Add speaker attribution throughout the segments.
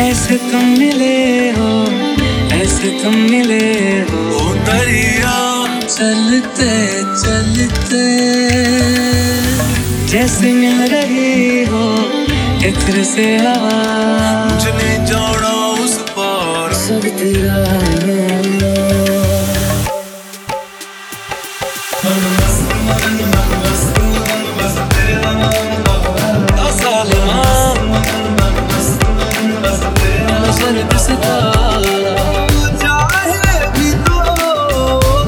Speaker 1: ऐसे तुम मिले हो ऐसे तुम मिले हो
Speaker 2: ओ दरिया
Speaker 1: चलते चलते जैसे मिल रही हो इत्र से हवा
Speaker 2: मुझे नहीं जाना उस पार
Speaker 1: सब तेरा स्वर्ग सितारा
Speaker 2: चाहे भी तो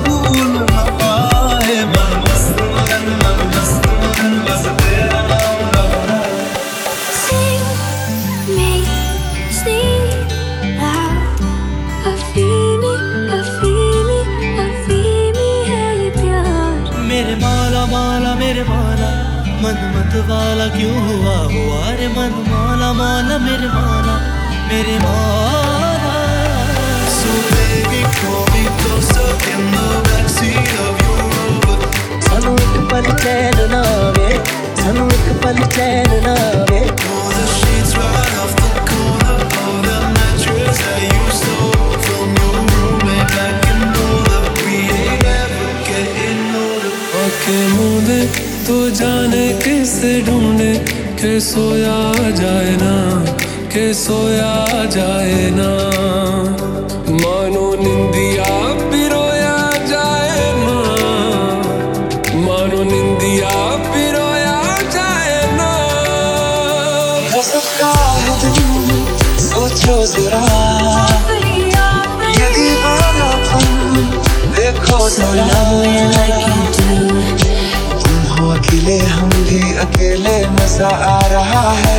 Speaker 2: भूल न पाए मन मस्त मगन मन मस्त मगन बस। तेरा नाम
Speaker 3: Sing me, sing out. A feeling, a feeling, a feeling है ये प्यार।
Speaker 2: मेरे माला माला मेरे माला मन मत वाला क्यों हुआ? हुआ रे मन माला माला मेरे माला। मेरे माला So baby call me closer in the backseat of your Rover
Speaker 1: ਸਾਨੂੰ ਇੱਕ ਪਲ ਚੈਨ ਨਾ ਵੇ ਸਾਨੂੰ ਇੱਕ ਪਲ ਚੈਨ ਨਾ ਵੇ
Speaker 2: Pull the sheets right off the corner of the mattress that you stole from your roommate back in Boulder We ain't ever getting older
Speaker 1: आंखें मूंदे तो जाने किसे ढूंढे के सोया जाए ना के सोया जाए ना। मानो निंदिया पिरोया जाए ना। मानो निंदिया पिरोया जाए ना। सोचो जरा ये देखो जरा। तुम हो अकेले हम भी अकेले मज़ा आ रहा है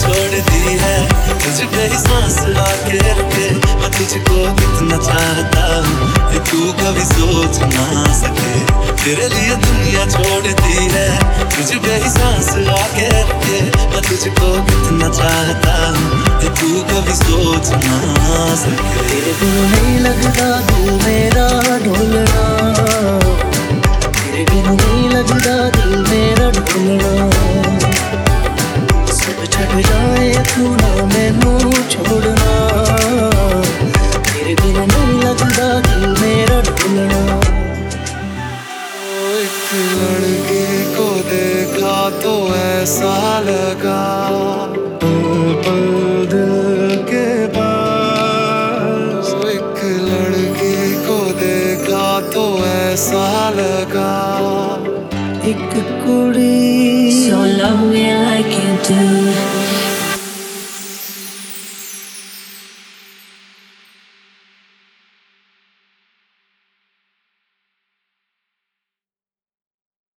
Speaker 2: छोड़ दी है। तुझ ही सांस आके रखे मैं तुझको कितना चाहता हूँ। तू कभी सोच ना सके। तेरे लिए दुनिया छोड़ दी है। तुझ ही सांस आके रखे मैं तुझको कितना चाहता हूँ। तू कभी सोच ना सके।
Speaker 1: तेरे बिन नहीं लगता
Speaker 2: लगा
Speaker 1: एक कुड़ी
Speaker 3: So love me like you do